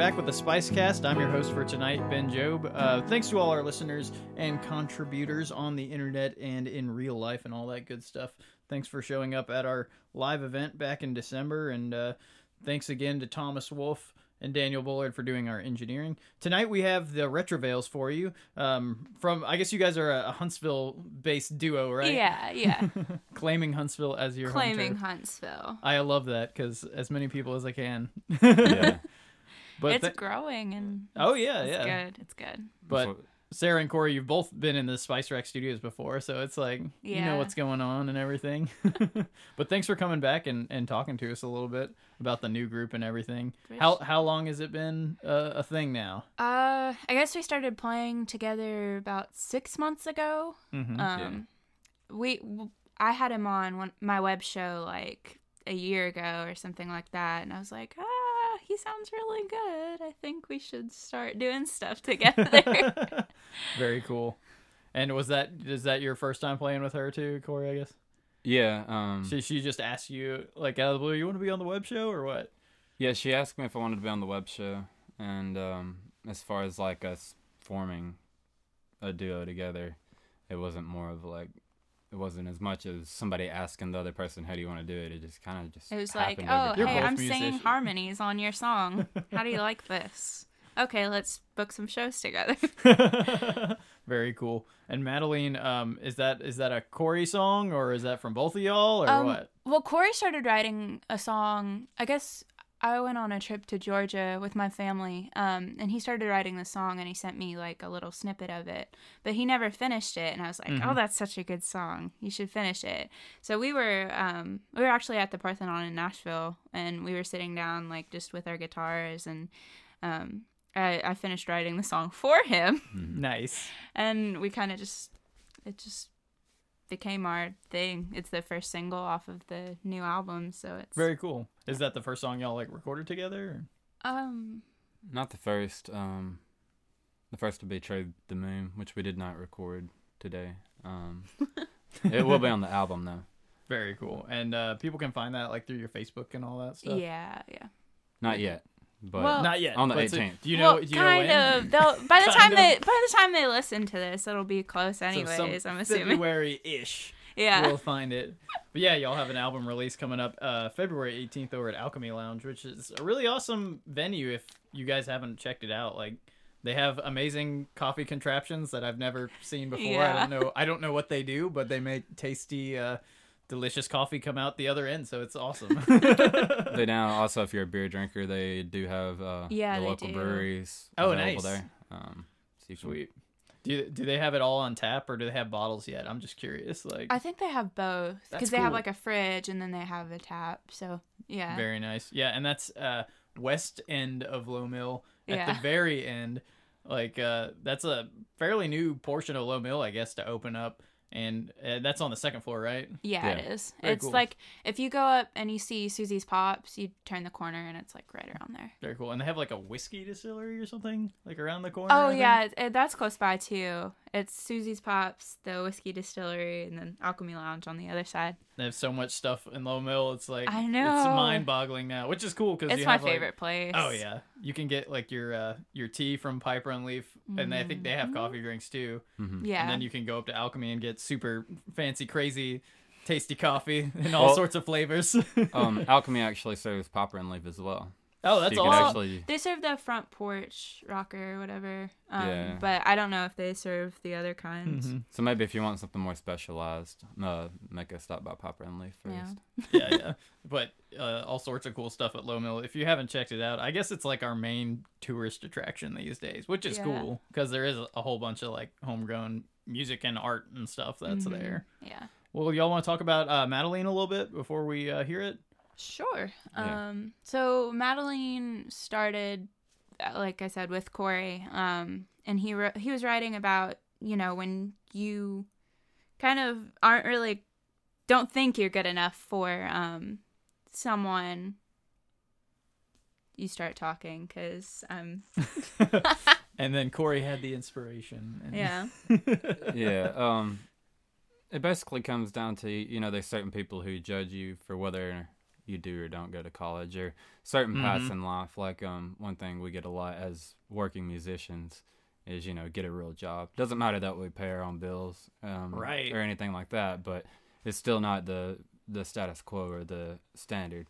back with the Spice Cast. I'm your host for tonight, Ben Job. Uh, thanks to all our listeners and contributors on the internet and in real life and all that good stuff. Thanks for showing up at our live event back in December, and uh, thanks again to Thomas Wolf and Daniel Bullard for doing our engineering. Tonight we have the Retrovales for you. Um, from I guess you guys are a Huntsville-based duo, right? Yeah, yeah. Claiming Huntsville as your home Claiming turf. Huntsville. I love that because as many people as I can. Yeah. But it's th- growing and oh yeah, it's yeah. good. It's good. But Sarah and Corey, you've both been in the Spice Rack studios before, so it's like you know what's going on and everything. but thanks for coming back and, and talking to us a little bit about the new group and everything. How how long has it been uh, a thing now? Uh, I guess we started playing together about six months ago. Mhm. Um, we w- I had him on one, my web show like a year ago or something like that, and I was like, ah, he sounds really good. I think we should start doing stuff together. Very cool. And was that is that your first time playing with her too, Corey? I guess. yeah. Um, She she just asked you like out of the blue, you want to be on the web show or what? yeah. She asked me if I wanted to be on the web show, and um, as far as like us forming a duo together, it wasn't more of like it wasn't as much as somebody asking the other person, "How do you want to do it?" It just kind of just It was like, oh, hey, I'm singing harmonies on your song. How do you like this? Okay, let's book some shows together. Very cool. And Madeline, um, is that is that a Corey song or is that from both of y'all or Um, what? Well, Corey started writing a song. I guess I went on a trip to Georgia with my family, um, and he started writing the song, and he sent me like a little snippet of it, but he never finished it. And I was like, Mhm. "Oh, that's such a good song. You should finish it." So we were um, we were actually at the Parthenon in Nashville, and we were sitting down like just with our guitars, and um, I, I finished writing the song for him, Nice. and we kind of just it just became our thing. It's the first single off of the new album, so it's Very cool. Is that the first song y'all like recorded together? or- um Not the first. Um, the first to be Trade the Moon, which we did not record today. Um, it will be on the album though. Very cool. And uh, people can find that like through your Facebook and all that stuff. yeah yeah. Not yet, but Well- Not yet. On the but so- 18th. do you know? well, do you know kind when? of. They'll by the time of. they by the time they listen to this, it'll be close So anyways. some I'm assuming. February ish. Yeah. We'll find it. But yeah, y'all have an album release coming up uh, February 18th over at Alchemy Lounge, which is a really awesome venue if you guys haven't checked it out. Like they have amazing coffee contraptions that I've never seen before. Yeah. I don't know I don't know what they do, but they make tasty uh, delicious coffee come out the other end, so it's awesome. they now also, if you're a beer drinker, they do have uh, Yeah, the local do. breweries Oh, available nice. there. Um, so Sweet. Do do they have it all on tap or do they have bottles yet? I'm just curious. Like I think they have both That's because they have like a fridge and then they have a tap. So yeah. Very nice. Yeah, and that's uh west end of Lowe Mill at Yeah. the very end. Like uh that's a fairly new portion of Lowe Mill, I guess, to open up. And uh, that's on the second floor, right? Yeah, Yeah. it is. Very it's cool. like if you go up and you see Susie's Pops, you turn the corner and it's like right around there. Very cool. And they have like a whiskey distillery or something like around the corner. Oh yeah, it, it- that's close by too. It's Susie's Pops, the whiskey distillery, and then Alchemy Lounge on the other side. They have so much stuff in Lowe Mill. It's like I know It's mind-boggling now, which is cool because It's you my have, like- favorite place. Oh yeah, you can get like your uh, your tea from Piper and Leaf, and I think they have coffee drinks too. Mhm. Yeah. And then you can go up to Alchemy and get super fancy, crazy, tasty coffee in all Well- sorts of flavors. um, Alchemy actually serves Piper and Leaf as well. Oh, that's you can awesome. actually They serve the front porch rocker or whatever. Um, Yeah. But I don't know if they serve the other kinds. Mhm. So maybe if you want something more specialized, uh, make a stop by Piper and Leaf first. Yeah. yeah, yeah. But uh, all sorts of cool stuff at Lowe Mill. If you haven't checked it out, I guess it's like our main tourist attraction these days, which is Yeah. cool because there is a, a whole bunch of like homegrown music and art and stuff that's Mhm. there. Yeah. Well, y'all want to talk about uh, Madeline a little bit before we uh, hear it? Sure. Yeah. Um, so Madeline started, uh, like I said, with Corey, um, and he wrote, he was writing about you know when you kind of aren't really don't think you're good enough for um, someone. You start talking because um and then Corey had the inspiration. And... yeah yeah. Um, it basically comes down to you know there's certain people who judge you for whether you do or don't go to college or certain paths Mhm. in life. Like um, one thing we get a lot as working musicians is you know get a real job. Doesn't matter that we pay our own bills, um, Right. or anything like that, but it's still not the the status quo or the standard.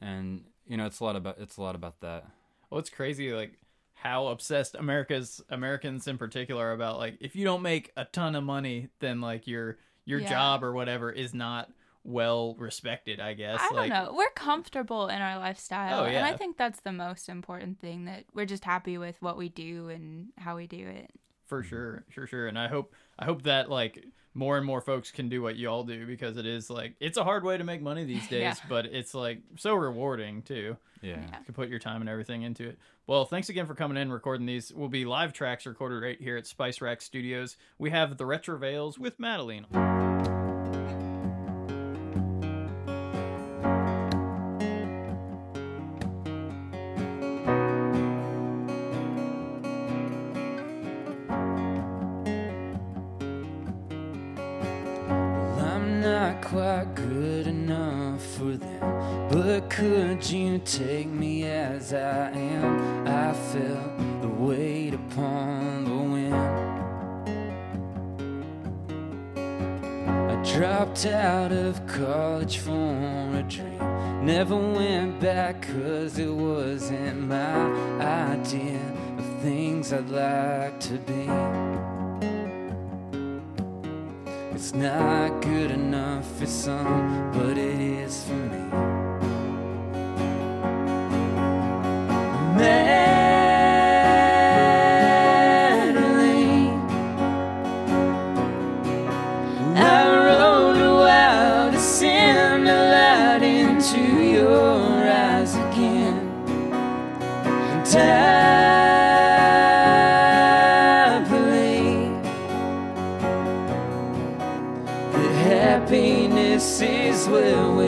And you know, it's a lot about it's a lot about that. Well, it's crazy, like how obsessed America's Americans in particular are about like if you don't make a ton of money, then like your your Yeah. job or whatever is not well respected. I guess. I don't like, know. We're comfortable in our lifestyle, Oh, and I think that's the most important thing. That we're just happy with what we do and how we do it. for mm-hmm. sure sure sure and i hope i hope that like more and more folks can do what y'all do because it is like it's a hard way to make money these days Yeah. but it's like so rewarding too Yeah. Yeah. you can put your time and everything into it well thanks again for coming in recording these We'll be live tracks recorded right here at spice rack studios we have the retro veils with madeline quite good enough for them, but could you take me as I am? I felt the weight upon the wind. I dropped out of college for a dream. Never went back cause it wasn't my idea of things I'd like to be. Not good enough for some, but it is for me. Madeline, I rode a while to send a light into your eyes again. And where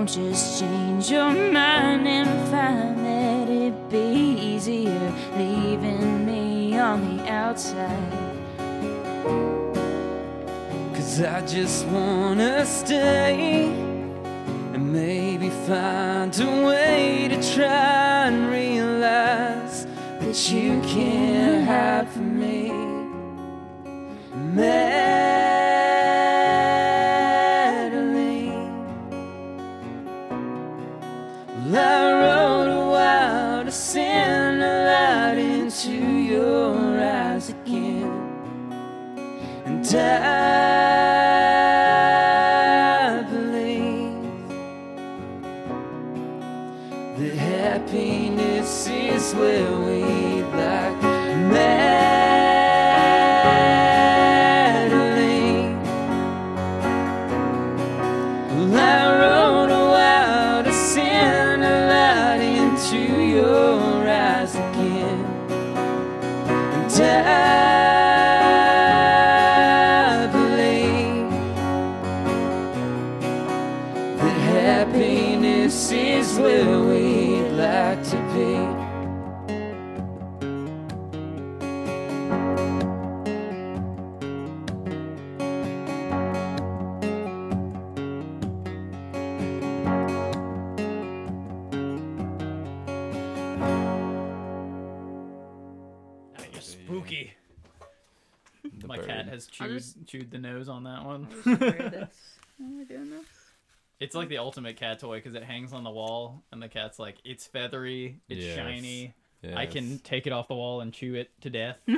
don't just change your mind and find that it'd be easier leaving me on the outside. Cause I just wanna stay and maybe find a way to try and realize that you can't hide from me. Eyes again. And I believe happiness is where My bird. cat has chewed just- chewed the nose on that one. I'll just this. Am I doing this? It's like the ultimate cat toy because it hangs on the wall, and the cat's like, it's feathery, it's Yes. shiny. I can take it off the wall and chew it to death.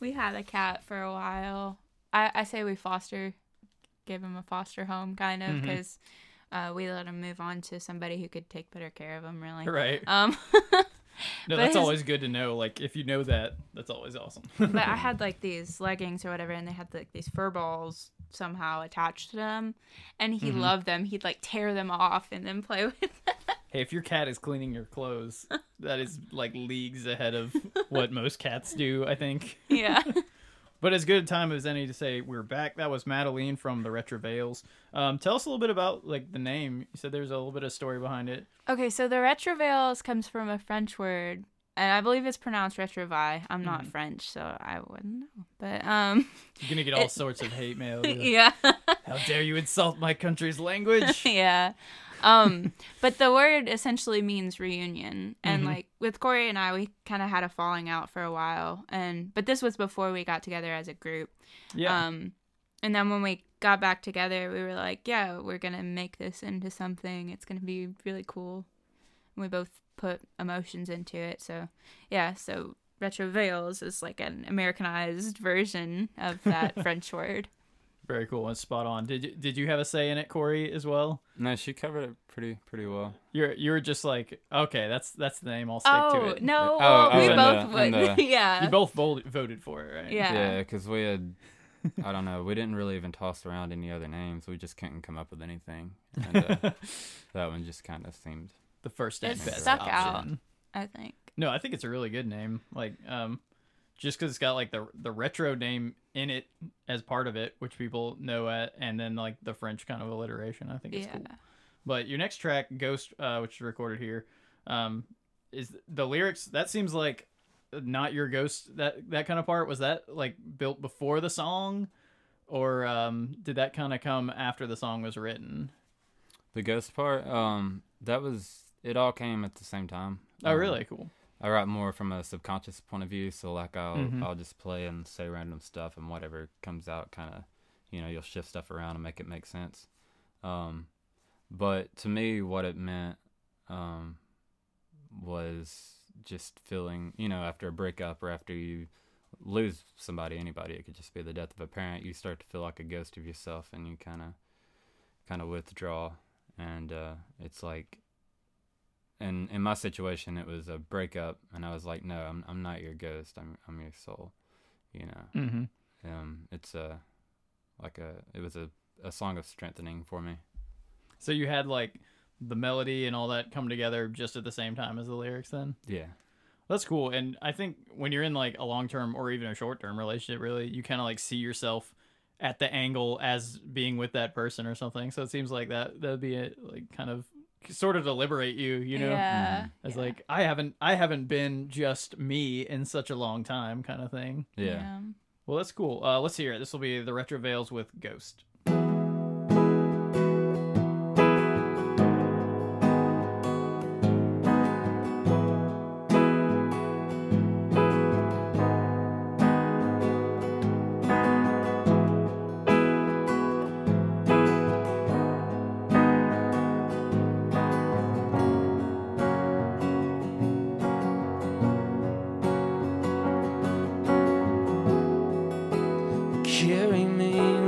We had a cat for a while. I, I say we foster, give him a foster home, kind of, because uh, we let him move on to somebody who could take better care of him, really. right. Um, No, but that's his- always good to know. Like if you know that, that's always awesome. but I had like these leggings or whatever, and they had like these fur balls somehow attached to them, and he Mhm. loved them. He'd like tear them off and then play with. them. hey, if your cat is cleaning your clothes, that is like leagues ahead of what most cats do, I think. yeah. But as good a time as any to say we're back. That was Madeline from the Retrovales. Um, tell us a little bit about like the name. You said there's a little bit of story behind it. Okay, so the retrovales comes from a French word, and I believe it's pronounced retrovi. I'm not Mhm. French, so I wouldn't know. But um, You're gonna get all It- sorts of hate mail. yeah. How dare you insult my country's language? yeah. Um, but the word essentially means reunion. And Mhm. like with Corey and I, we kind of had a falling out for a while. And but this was before we got together as a group. Yeah. Um, and then when we got back together, we were like, yeah, we're gonna make this into something. It's gonna be really cool. And we both put emotions into it. So yeah. So retro veils is like an Americanized version of that French word. Very cool and spot on. Did you, did you have a say in it, Corey, as well? No, she covered it pretty pretty well. You're you were just like, okay, that's that's the name. I'll stick to Oh it. no! Oh, well, oh, we both the- would. the- yeah. You both voted voted for it, right? Yeah. Yeah, because we had, I don't know, we didn't really even toss around any other names. We just couldn't come up with anything. And uh, that one just kind of seemed. The first and It best stuck option. out. I think. No, I think it's a really good name. Like, um, just because it's got like the the retro name in it as part of it, which people know at, and then like the French kind of alliteration. I think it's Yeah. cool. But your next track, Ghost, uh, which is recorded here, um, is the lyrics. That seems like not your ghost. That that kind of part was that like built before the song, or um, did that kind of come after the song was written? The ghost part, um, that was, it all came at the same time. Oh, Um, really? Cool. I write more from a subconscious point of view, so like I'll Mhm. I'll just play and say random stuff, and whatever comes out, kind of, you know, you'll shift stuff around and make it make sense. Um, but to me, what it meant um, was just feeling, you know, after a breakup or after you lose somebody, anybody, it could just be the death of a parent. You start to feel like a ghost of yourself, and you kind of kind of withdraw, and uh, it's like and in my situation it was a breakup and i was like no i'm, I'm not your ghost i'm, I'm your soul you know Mm-hmm. um it's a like a it was a, a song of strengthening for me So you had like the melody and all that come together just at the same time as the lyrics then? yeah That's cool. And I think when you're in like a long term or even a short term relationship, really, you kind of like see yourself at the angle as being with that person or something. So it seems like that that'd be it, like kind of sort of to liberate you, you know? Yeah. As yeah. like I haven't I haven't been just me in such a long time kind of thing. yeah, Well, that's cool. Uh, let's hear it. This will be the Retro Veils with Ghost. Carry me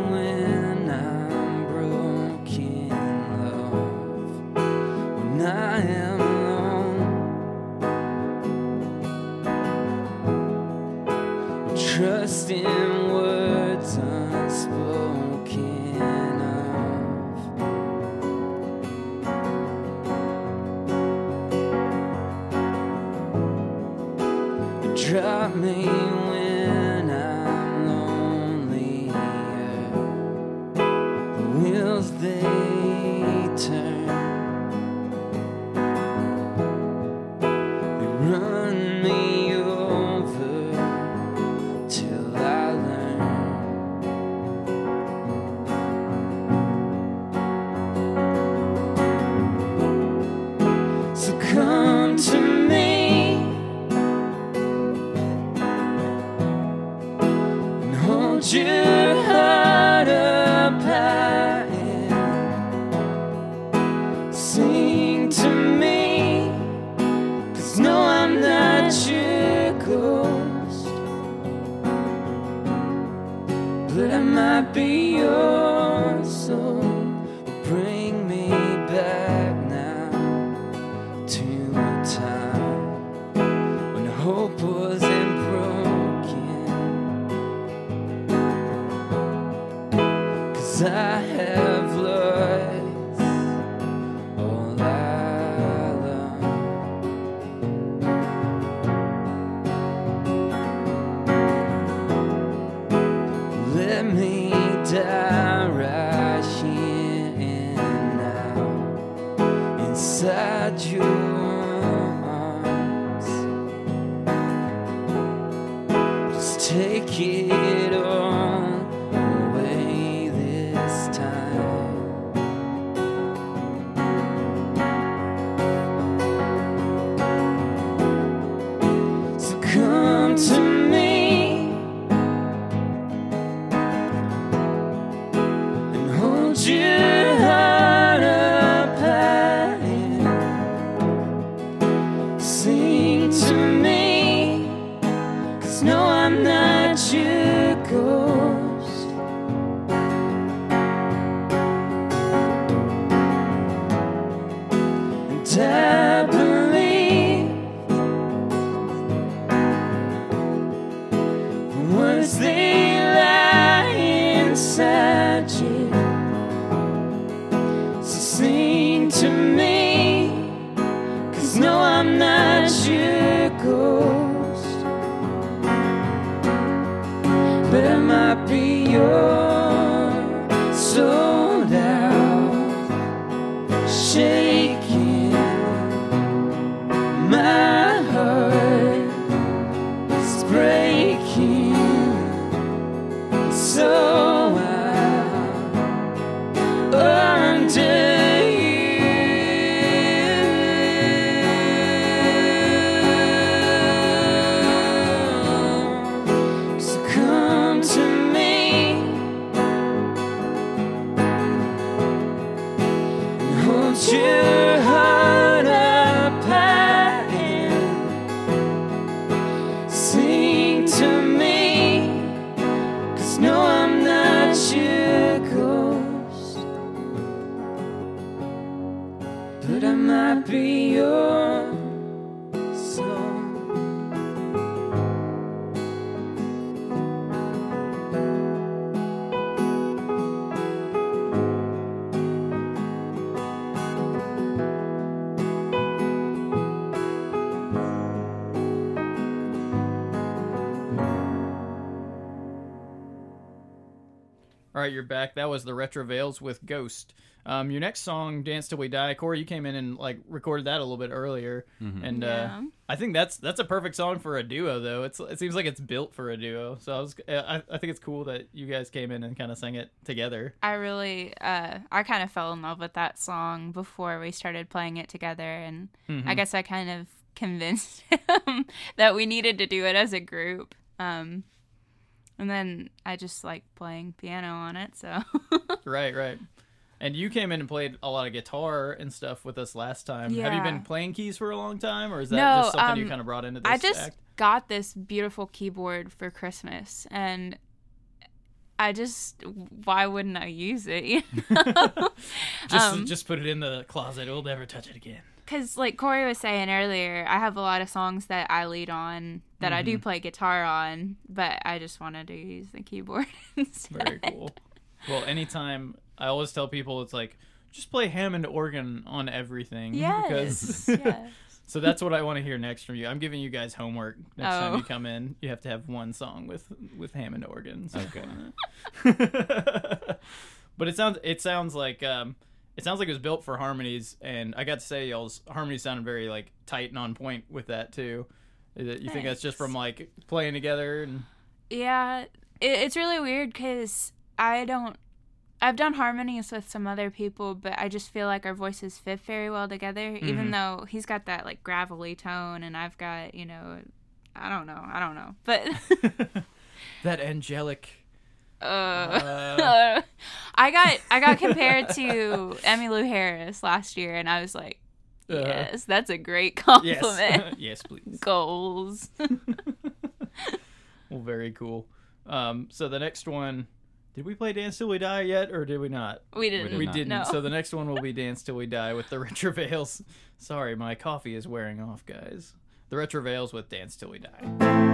right, you're back. That was the Retro Veils with Ghost. Um, your next song, "Dance Till We Die," Corey, you came in and like recorded that a little bit earlier, and uh, I think that's that's a perfect song for a duo. Though it's it seems like it's built for a duo. So I was I, I think it's cool that you guys came in and kind of sang it together. I really, uh, I kind of fell in love with that song before we started playing it together, and I guess I kind of convinced him that we needed to do it as a group. Um, and then I just like playing piano on it, so Right, right. And you came in and played a lot of guitar and stuff with us last time. Have you been playing keys for a long time, or is that No, just something you um, kind of brought into this act? I just act? got this beautiful keyboard for Christmas, and I just why wouldn't I use it? You know? Just um, just put it in the closet. We'll never touch it again. Because, like Corey was saying earlier, I have a lot of songs that I lead on that I Mm-hmm. do play guitar on, but I just wanted to use the keyboard. instead. Very cool. well, anytime I always tell people it's like just play Hammond organ on everything. Yes. Because yes. so that's what I want to hear next from you. I'm giving you guys homework next time Oh. you come in. You have to have one song with with Hammond organs. Okay. but it sounds it sounds like um it sounds like it was built for harmonies, and I got to say y'all's harmonies sounded very like tight and on point with that too. You think that's just from like playing together and Yeah, it, it's really weird because I don't. I've done harmonies with some other people, but I just feel like our voices fit very well together. Even mm-hmm. though he's got that like gravelly tone, and I've got you know, I don't know, I don't know, but that angelic Uh, Uh. I got I got compared to Emmylou Harris last year, and I was like, Uh, yes, that's a great yes. compliment. yes, please. Goals. Well, very cool. Um, so the next one, did we play Dance Till We Die yet, or did we not? We didn't. did we not. didn't. No. So the next one will be Dance Till We Die with the Retrovales. Sorry, my coffee is wearing off, guys. The Retrovales with Dance Till We Die.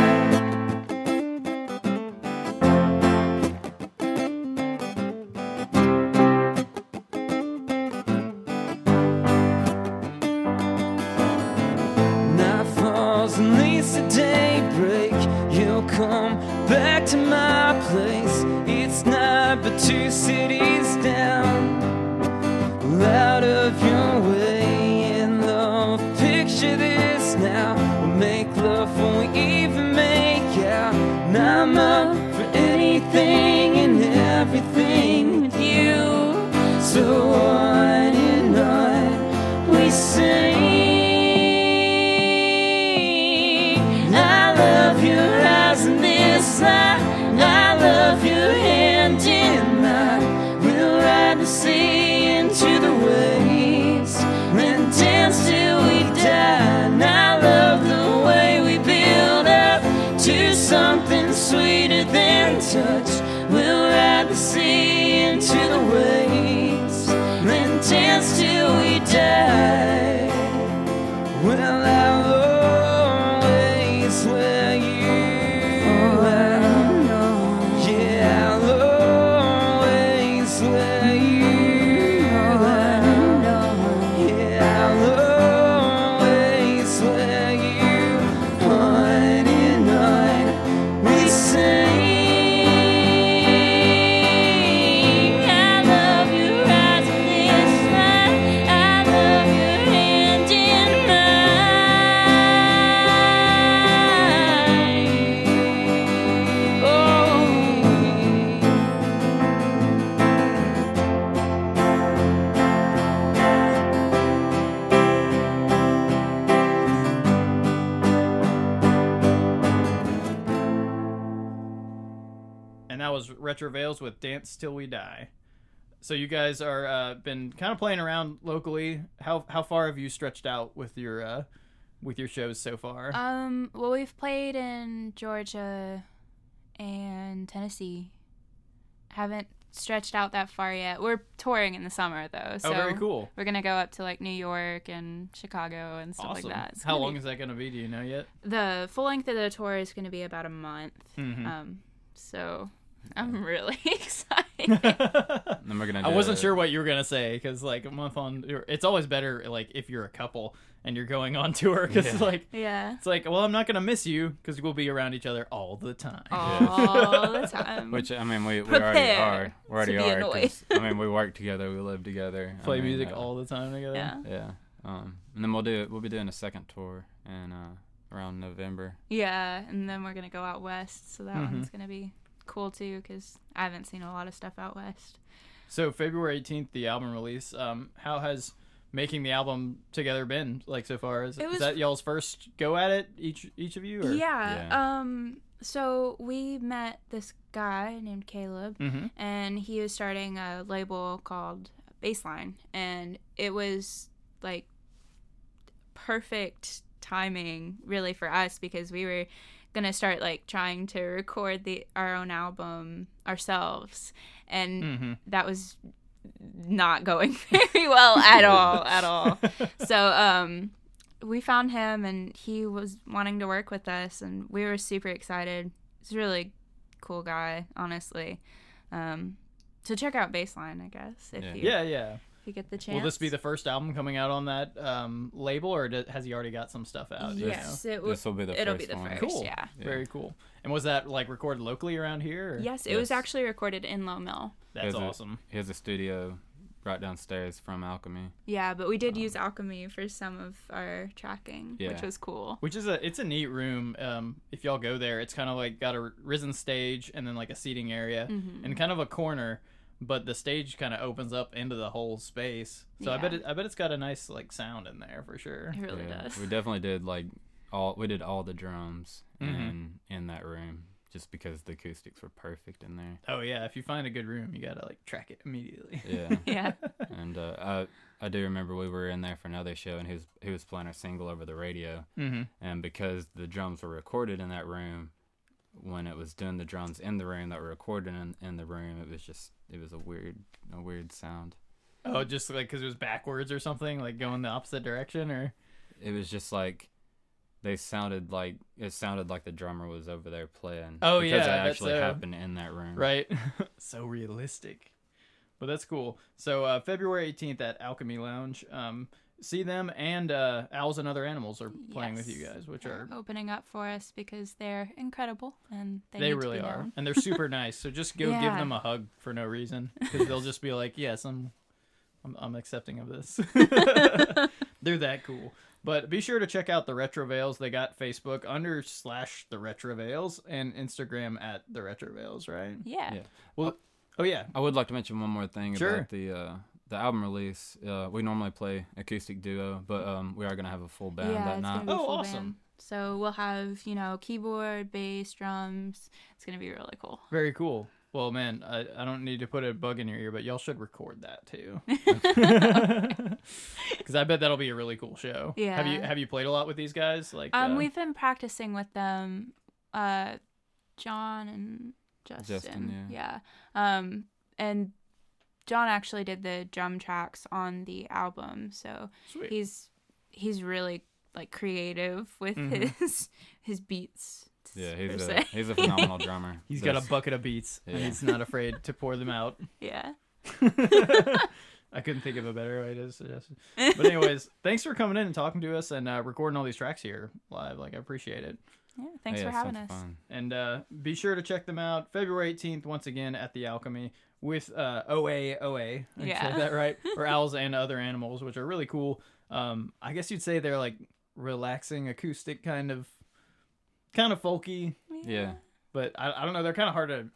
touch. We'll ride the sea into the waves and dance till we die. Well, I'll Retrovales with Dance Till We Die. So you guys are uh, been kind of playing around locally. How how far have you stretched out with your uh, with your shows so far? Um, well, we've played in Georgia and Tennessee. Haven't stretched out that far yet. We're touring in the summer though, so oh, very cool. we're gonna go up to like New York and Chicago and stuff Awesome. like that. It's How long be- is that going to be? Do you know yet? the full length of the tour is gonna be about a month. Mhm. Um, so I'm really excited. Then we're gonna. I wasn't it- sure what you were gonna say because like a month on, it's always better like if you're a couple and you're going on tour because Yeah. like yeah, it's like well I'm not gonna miss you because we'll be around each other all the time. all the time. Which I mean, we, we already are. We already to be are. annoyed. 'cause, I mean, we work together. We live together. I Play mean, music uh, all the time together. yeah, Yeah. Um, and then we'll do. We'll be doing a second tour in uh, around November. yeah, and then we're gonna go out west, so that Mhm. one's gonna be cool too because I haven't seen a lot of stuff out west. So February 18th, the album release. Um, how has making the album together been like so far? Is, It is was- that y'all's first go at it each each of you? Or? Yeah, Yeah. Um. So we met this guy named Caleb, Mm-hmm. and he was starting a label called baseline, and it was like perfect timing, really, for us because we were gonna start like trying to record the our own album ourselves, and Mhm. that was not going very well at all, at all. So, um, we found him, and he was wanting to work with us, and we were super excited. He's a really cool guy, honestly. Um, so check out Baseline, I guess, if Yeah. you Yeah, yeah. If you get the chance. Will this be the first album coming out on that um, label, or do- has he already got some stuff out? do you know? Yes, it will. This will be the It'll first be the one. first. Cool. Yeah. Yeah. Very cool. And was that like recorded locally around here? or- Yes, it was actually recorded in Lowe Mill. That's Here's a- awesome. He has a studio right downstairs from Alchemy. Yeah, but we did use Alchemy for some of our tracking, which was cool. Which is a it's a neat room. Um, if y'all go there, it's kind of like got a risen stage and then like a seating area Mm-hmm. and kind of a corner, but the stage kind of opens up into the whole space. So I bet it, I bet it's got a nice like sound in there for sure. It really Yeah, does. We definitely did like all we did all the drums Mhm. in in that room just because the acoustics were perfect in there. Oh yeah, if you find a good room, you gotta like track it immediately. Yeah. yeah. and uh, I I do remember we were in there for another show and he was he was playing our single over the radio mm-hmm. and because the drums were recorded in that room when it was doing the drums in the room that were recorded in, in the room it was just it was a weird a weird sound Oh, just like because it was backwards or something, like going the opposite direction, or it was just like they sounded like it sounded like the drummer was over there playing Oh, because yeah, it that's, actually happened in that room right? so realistic, but that's cool. So uh, February eighteenth at Alchemy Lounge. Um, see them and uh, Owls and Other Animals are playing with you guys, which They're are opening up for us because they're incredible and they, they, need to really be are, known. and they're super nice. So just go give them a hug for no reason because they'll just be like, "Yes, I'm, I'm, I'm accepting of this." they're that cool. But be sure to check out the Retro Veils. They got Facebook under slash the Retro Veils and Instagram at the Retro Veils, right? Yeah. Yeah. Well, oh yeah, I would like to mention one more thing Sure. about the uh, the album release. Uh, we normally play acoustic duo, but um, we are gonna have a full band yeah, that it's night. be Oh, full awesome. band. So we'll have you know keyboard, bass, drums. It's gonna be really cool. very cool. Well, man, I, I don't need to put a bug in your ear, but y'all should record that too, because I bet that'll be a really cool show. Yeah. Have you have you played a lot with these guys? Like, Um, uh, we've been practicing with them, uh, John and Justin. Justin, yeah. Um, and John actually did the drum tracks on the album, so sweet. he's he's really like creative with Mhm. his his beats. Yeah, he's a se. he's a phenomenal drummer. He's got a bucket of beats, and he's not afraid to pour them out. yeah. I couldn't think of a better way to suggest it. But anyways, thanks for coming in and talking to us and uh, recording all these tracks here live. Like I appreciate it. Yeah. Thanks yeah, for having us. fun. And uh, be sure to check them out February 18th once again at the Alchemy with uh, OA OA. I Yeah. said that right? or owls and other animals, which are really cool. Um, I guess you'd say they're like relaxing, acoustic kind of, kind of folky. Yeah. But I, I don't know. They're kind of hard to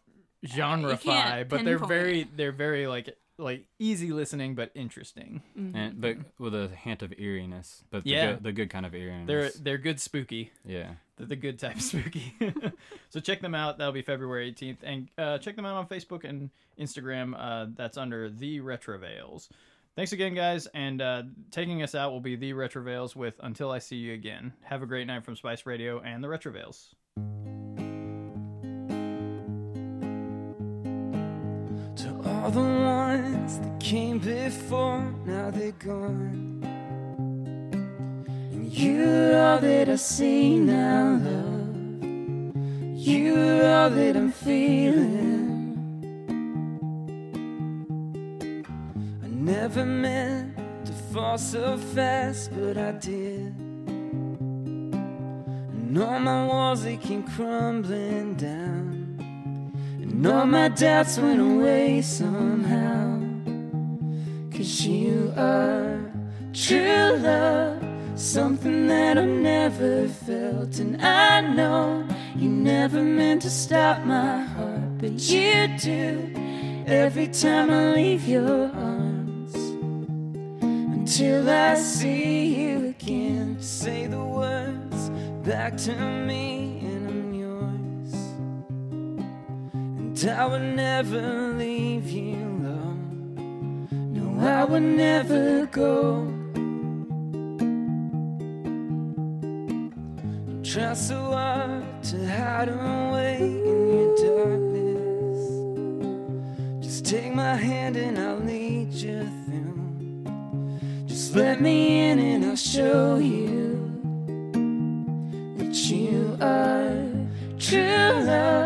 genreify, can't but they're very they're very like like easy listening but interesting. Mhm. And but with a hint of eeriness, but the Yeah. good, the good kind of eeriness. They're they're good spooky. yeah. They're the good type spooky. so check them out. That'll be February 18th. And uh, check them out on Facebook and Instagram. Uh, that's under The Retrovales. Thanks again, guys. And uh, taking us out will be The Retrovales with Until I See You Again. Have a great night from Spice Radio and The Retrovales. All the ones that came before, now they're gone. And you're all that I see now, love. You're all that I'm feeling. I never meant to fall so fast, but I did. And all my walls they came crumbling down. And all my doubts went away somehow. Cause you are true love, something that I've never felt. And I know you never meant to stop my heart, but you do every time I leave your arms. Until I see you again, say the words back to me, I would never leave you alone. No, I would never go. Try so hard to hide away in your darkness. Just take my hand and I'll lead you through. Just let me in and I'll show you that you are true love.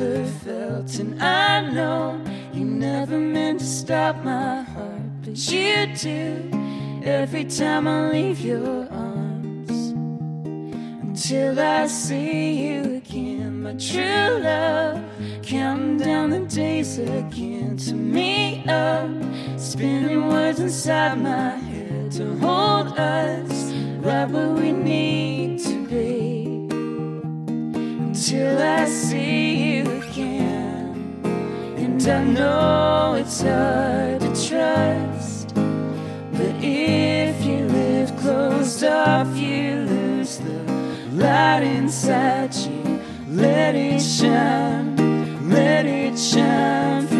Never felt, and I know you never meant to stop my heart, but you do every time I leave your arms. Until I see you again, my true love, counting down the days again to meet up, spinning words inside my head to hold us right where we need to till I see you again. And I know it's hard to trust, but if you live closed off, you lose the light inside you. Let it shine, let it shine